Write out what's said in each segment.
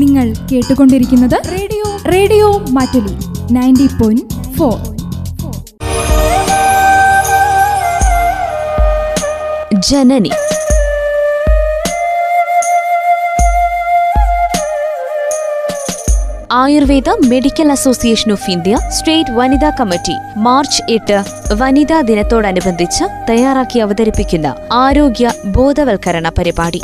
നിങ്ങൾ കേട്ടുകൊണ്ടിരിക്കുന്നത് radio radio Mattoli ninety point four. Janani. Ayurveda medical association of India state വനിതാ committee March എട്ട് വനിതാ ദിനത്തോടനുബന്ധിച്ച് തയ്യാറാക്കി അവതരിപ്പിക്കുന്ന ആരോഗ്യ ബോധവൽക്കരണ പരിപാടി.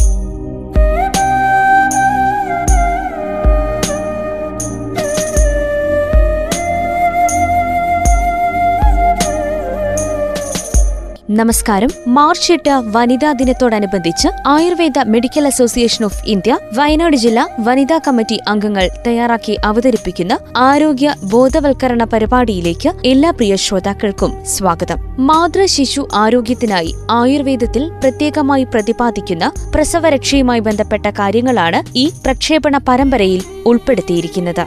നമസ്കാരം. മാർച്ച് എട്ട് വനിതാ ദിനത്തോടനുബന്ധിച്ച് Ayurveda medical association of India Wayanad ജില്ലാ വനിതാ കമ്മിറ്റി അംഗങ്ങൾ തയ്യാറാക്കി അവതരിപ്പിക്കുന്ന ആരോഗ്യ ബോധവൽക്കരണ പരിപാടിയിലേക്ക് എല്ലാ പ്രിയ ശ്രോതാക്കൾക്കും സ്വാഗതം. മാതൃ ശിശു ആരോഗ്യത്തിനായി ആയുർവേദത്തിൽ പ്രത്യേകമായി പ്രതിപാദിക്കുന്ന പ്രസവരക്ഷയുമായി ബന്ധപ്പെട്ട കാര്യങ്ങളാണ് ഈ പ്രക്ഷേപണ പരമ്പരയിൽ ഉൾപ്പെടുത്തിയിരിക്കുന്നത്.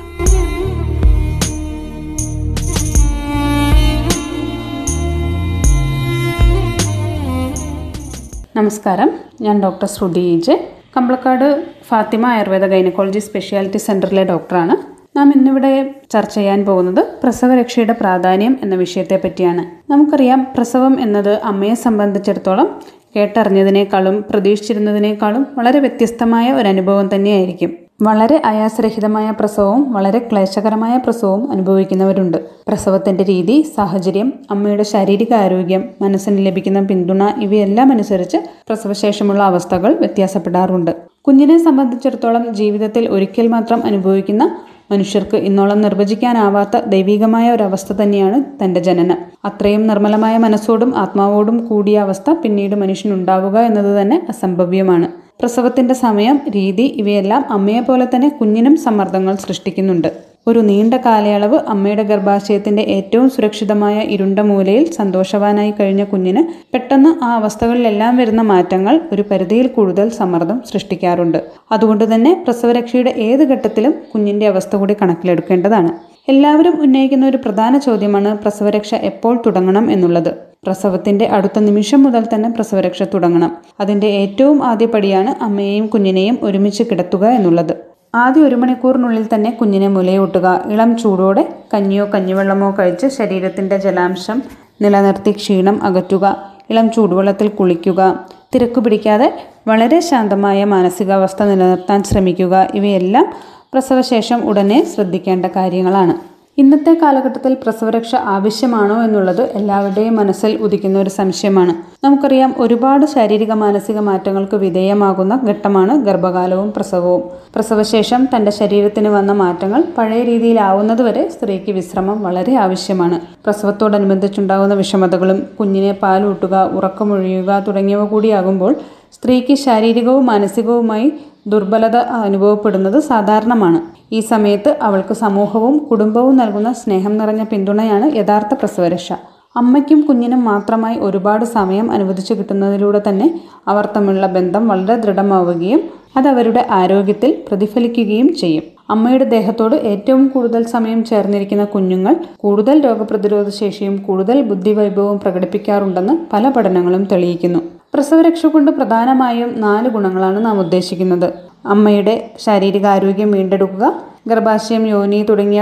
നമസ്കാരം. ഞാൻ doctor Shruti E J Kambalakkad Fathima Ayurveda gynaecology speciality സെന്ററിലെ ഡോക്ടറാണ്. നാം ഇന്നിവിടെ ചർച്ച ചെയ്യാൻ പോകുന്നത് പ്രസവരക്ഷയുടെ പ്രാധാന്യം എന്ന വിഷയത്തെ പറ്റിയാണ്. നമുക്കറിയാം പ്രസവം എന്നത് അമ്മയെ സംബന്ധിച്ചിടത്തോളം കേട്ടറിഞ്ഞതിനേക്കാളും പ്രതീക്ഷിച്ചിരുന്നതിനേക്കാളും വളരെ വ്യത്യസ്തമായ ഒരു അനുഭവം തന്നെയായിരിക്കും. വളരെ ആയാസരഹിതമായ പ്രസവവും വളരെ ക്ലേശകരമായ പ്രസവവും അനുഭവിക്കുന്നവരുണ്ട്. പ്രസവത്തിന്റെ രീതി സാഹചര്യം അമ്മയുടെ ശാരീരിക ആരോഗ്യം മനസ്സിന് ലഭിക്കുന്ന പിന്തുണ ഇവയെല്ലാം അനുസരിച്ച് പ്രസവശേഷമുള്ള അവസ്ഥകൾ വ്യത്യാസപ്പെടാറുണ്ട്. കുഞ്ഞിനെ സംബന്ധിച്ചിടത്തോളം ജീവിതത്തിൽ ഒരിക്കൽ മാത്രം അനുഭവിക്കുന്ന മനുഷ്യർക്ക് ഇന്നോളം നിർവചിക്കാനാവാത്ത ദൈവികമായ ഒരവസ്ഥ തന്നെയാണ് തന്റെ ജനനം. അത്രയും നിർമ്മലമായ മനസ്സോടും ആത്മാവോടും കൂടിയ അവസ്ഥ പിന്നീട് മനുഷ്യനുണ്ടാവുക എന്നത് തന്നെ അസംഭവ്യമാണ്. പ്രസവത്തിന്റെ സമയം രീതി ഇവയെല്ലാം അമ്മയെ പോലെ തന്നെ കുഞ്ഞിനും സമ്മർദ്ദങ്ങൾ സൃഷ്ടിക്കുന്നുണ്ട്. ഒരു നീണ്ട കാലയളവ് അമ്മയുടെ ഗർഭാശയത്തിന്റെ ഏറ്റവും സുരക്ഷിതമായ ഇരുണ്ട മൂലയിൽ സന്തോഷവാനായി കഴിഞ്ഞ കുഞ്ഞിന് പെട്ടെന്ന് ആ അവസ്ഥകളിലെല്ലാം വരുന്ന മാറ്റങ്ങൾ ഒരു പരിധിയിൽ കൂടുതൽ സമ്മർദ്ദം സൃഷ്ടിക്കാറുണ്ട്. അതുകൊണ്ട് തന്നെ പ്രസവരക്ഷയുടെ ഏത് ഘട്ടത്തിലും കുഞ്ഞിന്റെ അവസ്ഥ കൂടി കണക്കിലെടുക്കേണ്ടതാണ്. എല്ലാവരും ഉന്നയിക്കുന്ന ഒരു പ്രധാന ചോദ്യമാണ് പ്രസവരക്ഷ എപ്പോൾ തുടങ്ങണം എന്നുള്ളത്. പ്രസവത്തിന്റെ അടുത്ത നിമിഷം മുതൽ തന്നെ പ്രസവരക്ഷ തുടങ്ങണം. അതിന്റെ ഏറ്റവും ആദ്യ പടിയാണ് അമ്മയെയും കുഞ്ഞിനെയും ഒരുമിച്ച് കിടത്തുക എന്നുള്ളത്. ആദ്യ ഒരു മണിക്കൂറിനുള്ളിൽ തന്നെ കുഞ്ഞിനെ മുലയൂട്ടുക. ഇളം ചൂടോടെ കഞ്ഞിയോ കഞ്ഞിവെള്ളമോ കഴിച്ച് ശരീരത്തിന്റെ ജലാംശം നിലനിർത്തി ക്ഷീണം അകറ്റുക. ഇളം ചൂടുവെള്ളത്തിൽ കുളിക്കുക. തിരക്കു പിടിക്കാതെ വളരെ ശാന്തമായ മാനസികാവസ്ഥ നിലനിർത്താൻ ശ്രമിക്കുക. ഇവയെല്ലാം പ്രസവശേഷം ഉടനെ ശ്രദ്ധിക്കേണ്ട കാര്യങ്ങളാണ്. ഇന്നത്തെ കാലഘട്ടത്തിൽ പ്രസവരക്ഷ ആവശ്യമാണോ എന്നുള്ളത് എല്ലാവരുടെയും മനസ്സിൽ ഉദിക്കുന്ന ഒരു സംശയമാണ്. നമുക്കറിയാം ഒരുപാട് ശാരീരിക മാനസിക മാറ്റങ്ങൾക്ക് വിധേയമാകുന്ന ഘട്ടമാണ് ഗർഭകാലവും പ്രസവവും. പ്രസവശേഷം തന്റെ ശരീരത്തിന് വന്ന മാറ്റങ്ങൾ പഴയ രീതിയിലാവുന്നതുവരെ സ്ത്രീക്ക് വിശ്രമം വളരെ ആവശ്യമാണ്. പ്രസവത്തോടനുബന്ധിച്ചുണ്ടാകുന്ന വിഷമതകളും കുഞ്ഞിനെ പാലൂട്ടുക ഉറക്കമൊഴിയുക തുടങ്ങിയവ കൂടിയാകുമ്പോൾ സ്ത്രീക്ക് ശാരീരികവും മാനസികവുമായി ദുർബലത അനുഭവപ്പെടുന്നത് സാധാരണമാണ്. ഈ സമയത്ത് അവൾക്ക് സമൂഹവും കുടുംബവും നൽകുന്ന സ്നേഹം നിറഞ്ഞ പിന്തുണയാണ് യഥാർത്ഥ പ്രസവരക്ഷ. അമ്മയ്ക്കും കുഞ്ഞിനും മാത്രമായി ഒരുപാട് സമയം അനുവദിച്ചു കിട്ടുന്നതിലൂടെ തന്നെ അവർ തമ്മിലുള്ള ബന്ധം വളരെ ദൃഢമാവുകയും അത് അവരുടെ ആരോഗ്യത്തിൽ പ്രതിഫലിക്കുകയും ചെയ്യും. അമ്മയുടെ ദേഹത്തോട് ഏറ്റവും കൂടുതൽ സമയം ചേർന്നിരിക്കുന്ന കുഞ്ഞുങ്ങൾ കൂടുതൽ രോഗപ്രതിരോധ ശേഷിയും കൂടുതൽ ബുദ്ധിവൈഭവവും പ്രകടിപ്പിക്കാറുണ്ടെന്ന് പല പഠനങ്ങളും തെളിയിക്കുന്നു. പ്രസവരക്ഷ കൊണ്ട് പ്രധാനമായും നാല് ഗുണങ്ങളാണ് നാം ഉദ്ദേശിക്കുന്നത്. അമ്മയുടെ ശാരീരികാരോഗ്യം വീണ്ടെടുക്കുക ഗർഭാശയം യോനി തുടങ്ങിയ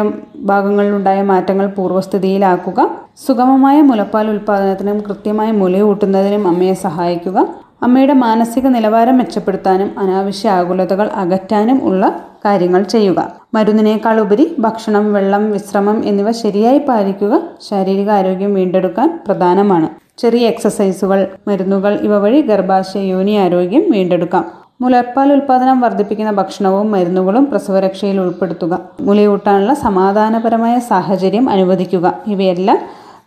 ഭാഗങ്ങളിലുണ്ടായ മാറ്റങ്ങൾ പൂർവസ്ഥിതിയിലാക്കുക സുഗമമായ മുലപ്പാൽ ഉൽപ്പാദനത്തിനും കൃത്യമായ മുലയൂട്ടുന്നതിനും അമ്മയെ സഹായിക്കുക അമ്മയുടെ മാനസിക നിലവാരം മെച്ചപ്പെടുത്താനും അനാവശ്യ ആകുലതകൾ അകറ്റാനും ഉള്ള കാര്യങ്ങൾ ചെയ്യുക. മരുന്നിനേക്കാൾ ഉപരി ഭക്ഷണം വെള്ളം വിശ്രമം എന്നിവ ശരിയായി പാലിക്കുക ശാരീരിക ആരോഗ്യം വീണ്ടെടുക്കാൻ പ്രധാനമാണ്. ചെറിയ എക്സസൈസുകൾ മരുന്നുകൾ ഇവ വഴി ഗർഭാശയ യോനി ആരോഗ്യം വീണ്ടെടുക്കാം. മുലപ്പാൽ ഉൽപ്പാദനം വർദ്ധിപ്പിക്കുന്ന ഭക്ഷണവും മരുന്നുകളും പ്രസവരക്ഷയിൽ ഉൾപ്പെടുത്തുക. മുലയൂട്ടാനുള്ള സമാധാനപരമായ സാഹചര്യം അനുവദിക്കുക. ഇവയെല്ലാം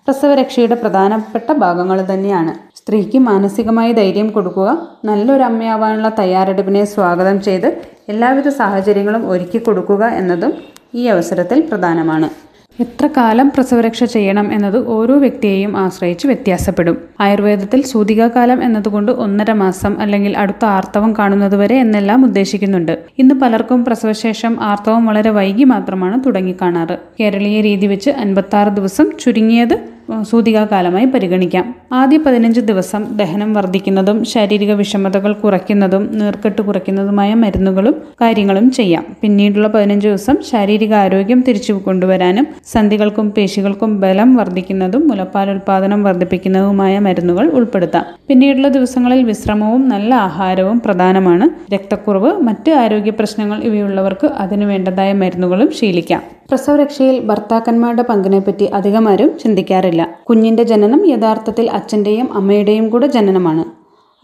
പ്രസവരക്ഷയുടെ പ്രധാനപ്പെട്ട ഭാഗങ്ങൾ തന്നെയാണ്. സ്ത്രീക്ക് മാനസികമായി ധൈര്യം കൊടുക്കുക നല്ലൊരു അമ്മയാവാനുള്ള തയ്യാറെടുപ്പിനെ സ്വാഗതം ചെയ്ത് എല്ലാവിധ സാഹചര്യങ്ങളും ഒരുക്കി കൊടുക്കുക എന്നതും ഈ അവസരത്തിൽ പ്രധാനമാണ്. എത്ര കാലം പ്രസവരക്ഷ ചെയ്യണം എന്നത് ഓരോ വ്യക്തിയെയും ആശ്രയിച്ച് വ്യത്യാസപ്പെടും. ആയുർവേദത്തിൽ സൂതികാകാലം എന്നതുകൊണ്ട് ഒന്നര മാസം അല്ലെങ്കിൽ അടുത്ത ആർത്തവം കാണുന്നത് വരെ എന്നെല്ലാം ഉദ്ദേശിക്കുന്നുണ്ട്. ഇന്ന് പലർക്കും പ്രസവശേഷം ആർത്തവം വളരെ വൈകി മാത്രമാണ് തുടങ്ങിക്കാണാറ്. കേരളീയ രീതി വെച്ച് അൻപത്തി ദിവസം ചുരുങ്ങിയത് സൂതികാകാലമായി പരിഗണിക്കാം. ആദ്യ പതിനഞ്ച് ദിവസം ദഹനം വർദ്ധിക്കുന്നതും ശാരീരിക വിഷമതകൾ കുറയ്ക്കുന്നതും നീർക്കെട്ട് കുറയ്ക്കുന്നതുമായ മരുന്നുകളും കാര്യങ്ങളും ചെയ്യാം. പിന്നീടുള്ള പതിനഞ്ച് ദിവസം ശാരീരിക ആരോഗ്യം തിരിച്ചു കൊണ്ടുവരാനും സന്ധികൾക്കും പേശികൾക്കും ബലം വർദ്ധിക്കുന്നതും മുലപ്പാൽ ഉൽപാദനം വർദ്ധിപ്പിക്കുന്നതുമായ മരുന്നുകൾ ഉൾപ്പെടുത്താം. പിന്നീടുള്ള ദിവസങ്ങളിൽ വിശ്രമവും നല്ല ആഹാരവും പ്രധാനമാണ്. രക്തക്കുറവ് മറ്റ് ആരോഗ്യ പ്രശ്നങ്ങൾ ഇവയുള്ളവർക്ക് അതിനു വേണ്ടതായ മരുന്നുകളും ശീലിക്കാം. പ്രസവരക്ഷയിൽ ഭർത്താക്കന്മാരുടെ പങ്കിനെപ്പറ്റി അധികമാരും ചിന്തിക്കാറില്ല. കുഞ്ഞിന്റെ ജനനം യഥാർത്ഥത്തിൽ അച്ഛന്റെയും അമ്മയുടെയും കൂടെ ജനനമാണ്.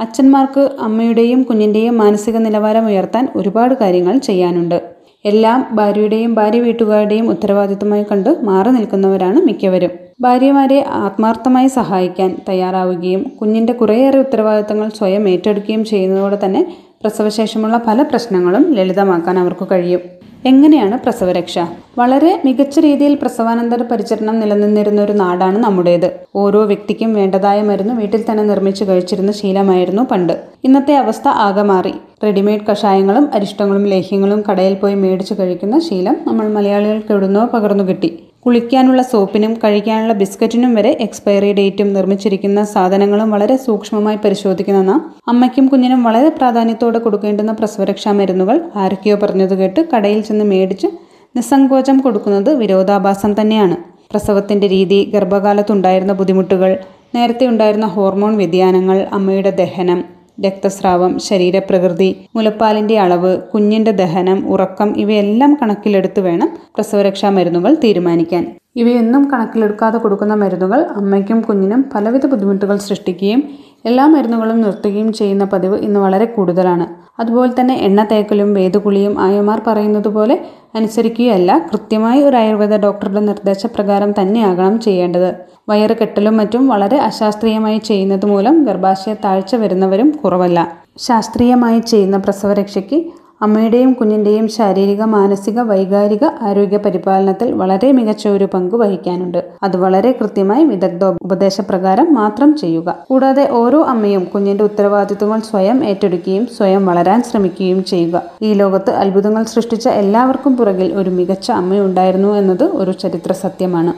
അച്ഛന്മാർക്ക് അമ്മയുടെയും കുഞ്ഞിന്റെയും മാനസിക നിലവാരം ഉയർത്താൻ ഒരുപാട് കാര്യങ്ങൾ ചെയ്യാനുണ്ട്. എല്ലാം ഭാര്യയുടെയും ഭാര്യ വീട്ടുകാരുടെയും ഉത്തരവാദിത്തമായി കണ്ട് മാറി നിൽക്കുന്നവരാണ് മിക്കവരും. ഭാര്യമാരെ ആത്മാർത്ഥമായി സഹായിക്കാൻ തയ്യാറാവുകയും കുഞ്ഞിന്റെ കുറേയേറെ ഉത്തരവാദിത്തങ്ങൾ സ്വയം ഏറ്റെടുക്കുകയും ചെയ്യുന്നതോടെ തന്നെ പ്രസവശേഷമുള്ള പല പ്രശ്നങ്ങളും ലളിതമാക്കാൻ അവർക്ക് കഴിയും. എങ്ങനെയാണ് പ്രസവരക്ഷ? വളരെ മികച്ച രീതിയിൽ പ്രസവാനന്തര പരിചരണം നിലനിന്നിരുന്ന ഒരു നാടാണ് നമ്മുടേത്. ഓരോ വ്യക്തിക്കും വേണ്ടതായ മരുന്ന് വീട്ടിൽ തന്നെ നിർമ്മിച്ചു കഴിച്ചിരുന്ന ശീലമായിരുന്നു പണ്ട്. ഇന്നത്തെ അവസ്ഥ ആകെ മാറി. റെഡിമെയ്ഡ് കഷായങ്ങളും അരിഷ്ടങ്ങളും ലേഹ്യങ്ങളും കടയിൽ പോയി മേടിച്ചു കഴിക്കുന്ന ശീലം നമ്മൾ മലയാളികൾക്ക് എവിടുന്നോ പകർന്നു കിട്ടി. കുളിക്കാനുള്ള സോപ്പിനും കഴിക്കാനുള്ള ബിസ്ക്കറ്റിനും വരെ എക്സ്പയറി ഡേറ്റും നിർമ്മിച്ചിരിക്കുന്ന സാധനങ്ങളും വളരെ സൂക്ഷ്മമായി പരിശോധിക്കുന്ന അമ്മയ്ക്കും കുഞ്ഞിനും വളരെ പ്രാധാന്യത്തോടെ കൊടുക്കേണ്ടുന്ന പ്രസവരക്ഷാ മരുന്നുകൾ ആരൊക്കെയോ പറഞ്ഞത് കേട്ട് കടയിൽ ചെന്ന് മേടിച്ച് നിസ്സങ്കോചം കൊടുക്കുന്നത് വിരോധാഭാസം തന്നെയാണ്. പ്രസവത്തിന്റെ രീതി ഗർഭകാലത്തുണ്ടായിരുന്ന ബുദ്ധിമുട്ടുകൾ നേരത്തെ ഉണ്ടായിരുന്ന ഹോർമോൺ വ്യതിയാനങ്ങൾ അമ്മയുടെ ദഹനം രക്തസ്രാവം ശരീരപ്രകൃതി മുലപ്പാലിന്റെ അളവ് കുഞ്ഞിന്റെ ദഹനം ഉറക്കം ഇവയെല്ലാം കണക്കിലെടുത്ത് വേണം പ്രസവരക്ഷാ മരുന്നുകൾ തീരുമാനിക്കാൻ. ഇവയൊന്നും കണക്കിലെടുക്കാതെ കൊടുക്കുന്ന മരുന്നുകൾ അമ്മയ്ക്കും കുഞ്ഞിനും പലവിധ ബുദ്ധിമുട്ടുകൾ സൃഷ്ടിക്കുകയും എല്ലാ മരുന്നുകളും നിർത്തുകയും ചെയ്യുന്ന പതിവ് ഇന്ന് വളരെ കൂടുതലാണ്. അതുപോലെ തന്നെ എണ്ണ തേക്കലും വേദകുളിയും ആയമാർ പറയുന്നത് പോലെ അനുസരിക്കുകയല്ല കൃത്യമായി ഒരു ആയുർവേദ ഡോക്ടറുടെ നിർദ്ദേശപ്രകാരം തന്നെയാകണം ചെയ്യേണ്ടത്. വയറ് കെട്ടലും മറ്റും വളരെ അശാസ്ത്രീയമായി ചെയ്യുന്നത് മൂലം ഗർഭാശയ താഴ്ച വരുന്നവരും കുറവല്ല. ശാസ്ത്രീയമായി ചെയ്യുന്ന പ്രസവരക്ഷയ്ക്ക് അമ്മയുടെയും കുഞ്ഞിന്റെയും ശാരീരിക മാനസിക വൈകാരിക ആരോഗ്യ പരിപാലനത്തിൽ വളരെ മികച്ച ഒരു പങ്ക് വഹിക്കാനുണ്ട്. അത് വളരെ കൃത്യമായി വിദഗ്ധ ഉപദേശപ്രകാരം മാത്രം ചെയ്യുക. കൂടാതെ ഓരോ അമ്മയും കുഞ്ഞിന്റെ ഉത്തരവാദിത്വങ്ങൾ സ്വയം ഏറ്റെടുക്കുകയും സ്വയം വളരാൻ ശ്രമിക്കുകയും ചെയ്യുക. ഈ ലോകത്ത് അത്ഭുതങ്ങൾ സൃഷ്ടിച്ച എല്ലാവർക്കും പുറകിൽ ഒരു മികച്ച അമ്മയുണ്ടായിരുന്നു എന്നത് ഒരു ചരിത്ര സത്യമാണ്.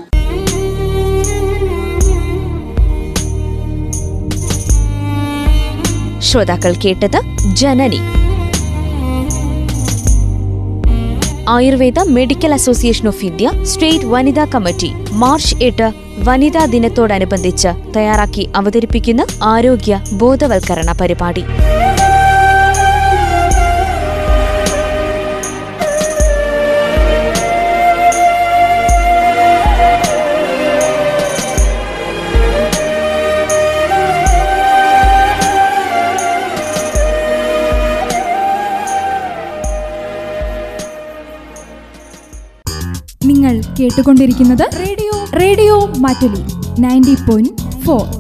ശ്രോതാക്കൾ കേട്ടത് Janani. Ayurveda medical association of India state വനിതാ കമ്മിറ്റി മാർച്ച് എട്ട് വനിതാ ദിനത്തോടനുബന്ധിച്ച് തയ്യാറാക്കി അവതരിപ്പിക്കുന്ന ആരോഗ്യ ബോധവൽക്കരണ പരിപാടി. കേട്ടുകൊണ്ടിരിക്കുന്നത് radio. Radio Mattoli. Ninety point four